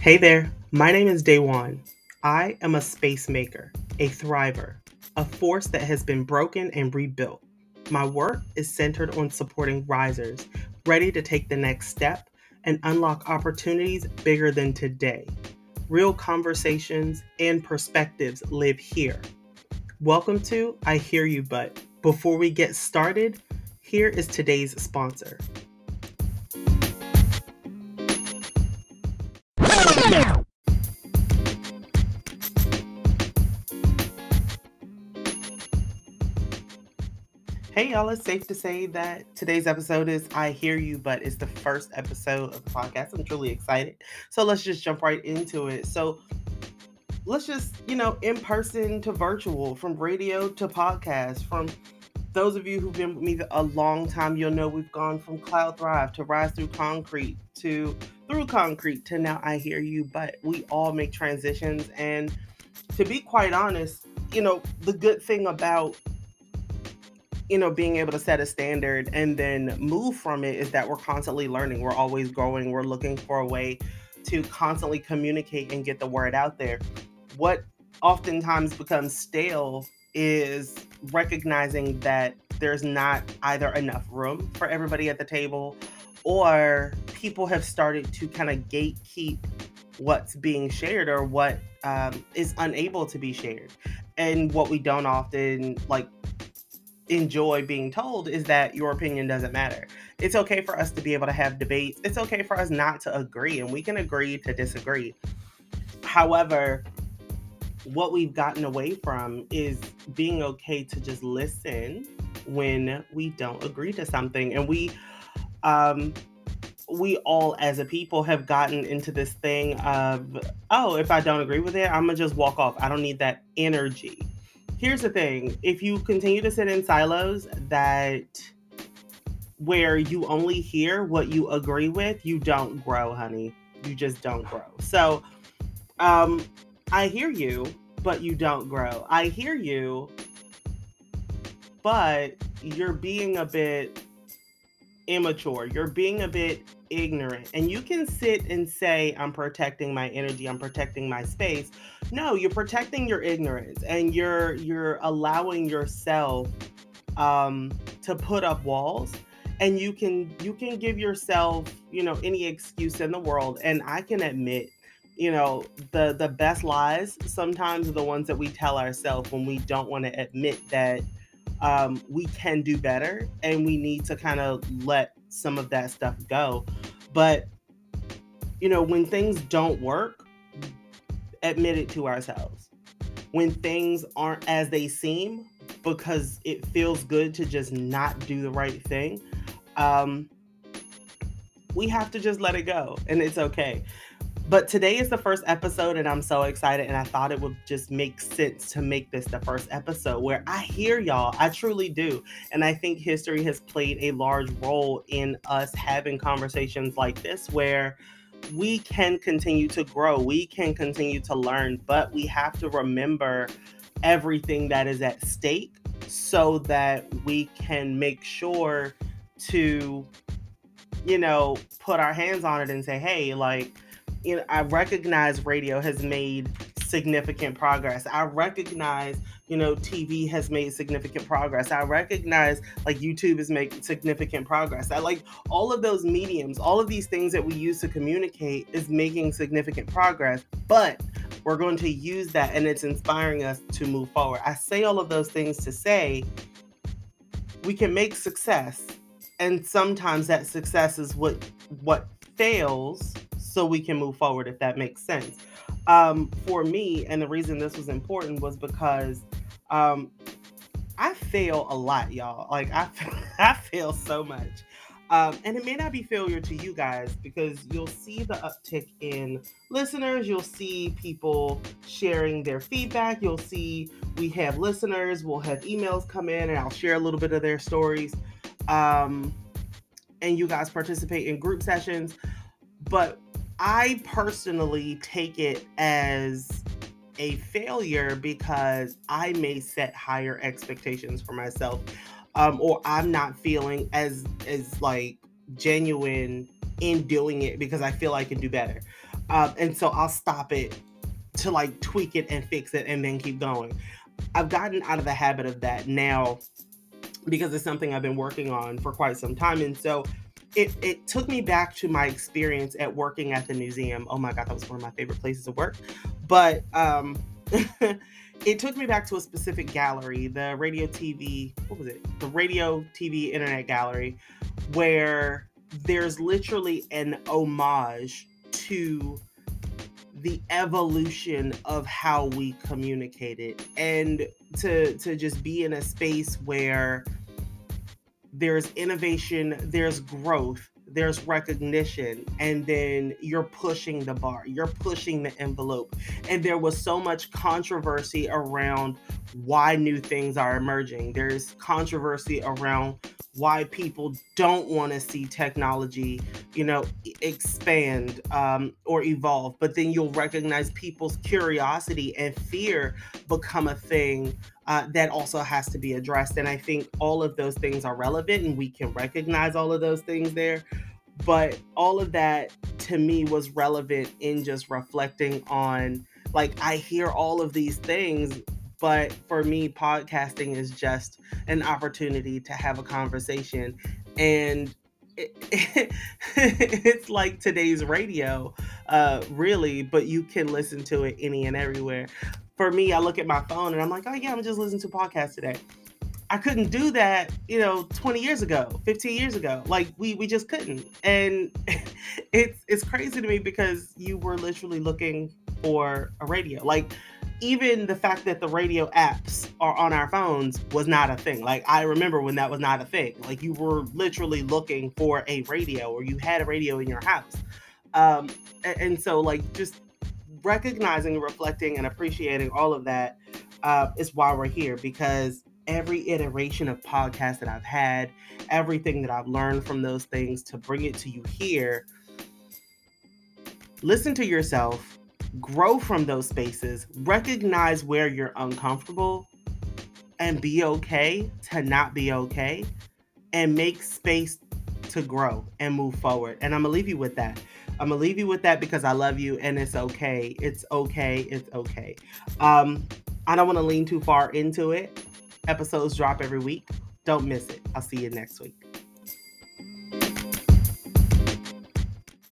Hey there, my name is Daywan. I am a space maker, a thriver, a force that has been broken and rebuilt. My work is centered on supporting risers ready to take the next step and unlock opportunities bigger than today. Real conversations and perspectives live here. Welcome to I Hear You But. Before we get started, here is today's sponsor. Hey, y'all, it's safe to say that today's episode is I Hear You, but it's the first episode of the podcast. I'm truly excited. So let's just jump right into it. So let's just, you know, in person to virtual, from radio to podcast, from those of you who've been with me a long time, you'll know we've gone from Cloud Thrive to Rise Through Concrete to Through Concrete to now I Hear You, but we all make transitions. And to be quite honest, you know, the good thing about you know, being able to set a standard and then move from it is that we're constantly learning. We're always growing. We're looking for a way to constantly communicate and get the word out there. What oftentimes becomes stale is recognizing that there's not either enough room for everybody at the table or people have started to kind of gatekeep what's being shared or what um, is unable to be shared. And what we don't often like enjoy being told is that your opinion doesn't matter. It's okay for us to be able to have debates. It's okay for us not to agree, and we can agree to disagree. However, what we've gotten away from is being okay to just listen when we don't agree to something. And we, um, we all as a people have gotten into this thing of, oh, if I don't agree with it, I'm gonna just walk off. I don't need that energy here's the thing. If you continue to sit in silos that where you only hear what you agree with you don't grow honey. You just don't grow. So um i hear you but you don't grow. I hear you but you're being a bit immature. You're being a bit ignorant. And you can sit and say, I'm protecting my energy, I'm protecting my space. No, you're protecting your ignorance and you're you're allowing yourself um to put up walls and you can you can give yourself, you know, any excuse in the world. And I can admit you know the the best lies sometimes are the ones that we tell ourselves when we don't want to admit that um, we can do better and we need to kind of let some of that stuff go. But, you know, when things don't work, admit it to ourselves. When things aren't as they seem, because it feels good to just not do the right thing, um, we have to just let it go and it's okay. But today is the first episode, and I'm so excited. And I thought it would just make sense to make this the first episode where I hear y'all. I truly do. And I think history has played a large role in us having conversations like this where we can continue to grow, we can continue to learn, but we have to remember everything that is at stake so that we can make sure to, you know, put our hands on it and say, hey, like, you know, I recognize radio has made significant progress. I recognize, you know, TV has made significant progress. I recognize like YouTube is making significant progress. I like all of those mediums, all of these things that we use to communicate is making significant progress, but we're going to use that and it's inspiring us to move forward. I say all of those things to say we can make success and sometimes that success is what what fails so we can move forward if that makes sense um, for me and the reason this was important was because um, i fail a lot y'all like i, I fail so much um, and it may not be failure to you guys because you'll see the uptick in listeners. You'll see people sharing their feedback. You'll see we have listeners. We'll have emails come in, and I'll share a little bit of their stories. Um, and you guys participate in group sessions. But I personally take it as a failure because I may set higher expectations for myself, um, or I'm not feeling as as like genuine in doing it because I feel I can do better. Um, and so I'll stop it to like tweak it and fix it and then keep going. I've gotten out of the habit of that now because it's something I've been working on for quite some time. And so it, it took me back to my experience at working at the museum. Oh my God, that was one of my favorite places to work. But um, it took me back to a specific gallery, the radio TV, what was it? The radio TV internet gallery, where there's literally an homage to the evolution of how we communicated and to to just be in a space where there's innovation there's growth there's recognition and then you're pushing the bar you're pushing the envelope. And there was so much controversy around why new things are emerging. There's controversy around why people don't want to see technology you know expand um, or evolve. But then you'll recognize people's curiosity and fear become a thing uh, that also has to be addressed and i think all of those things are relevant and we can recognize all of those things there but all of that to me was relevant in just reflecting on like i hear all of these things but for me, podcasting is just an opportunity to have a conversation. And it, it, it's like today's radio, uh, really, but you can listen to it any and everywhere. For me, I look at my phone and I'm like, oh, yeah, I'm just listening to a podcast today. I couldn't do that, you know, 20 years ago, 15 years ago. Like we we just couldn't. And it's it's crazy to me because you were literally looking for a radio. Like even the fact that the radio apps are on our phones was not a thing. Like I remember when that was not a thing. Like you were literally looking for a radio or you had a radio in your house. Um, and, and so like just recognizing, reflecting, and appreciating all of that uh, is why we're here because every iteration of podcast that I've had, everything that I've learned from those things to bring it to you here. Listen to yourself grow from those spaces, recognize where you're uncomfortable, and be okay to not be okay, and make space to grow and move forward. And I'm gonna leave you with that. I'm gonna leave you with that because I love you and it's okay. It's okay. It's okay. Um, I don't want to lean too far into it. Episodes drop every week. Don't miss it. I'll see you next week.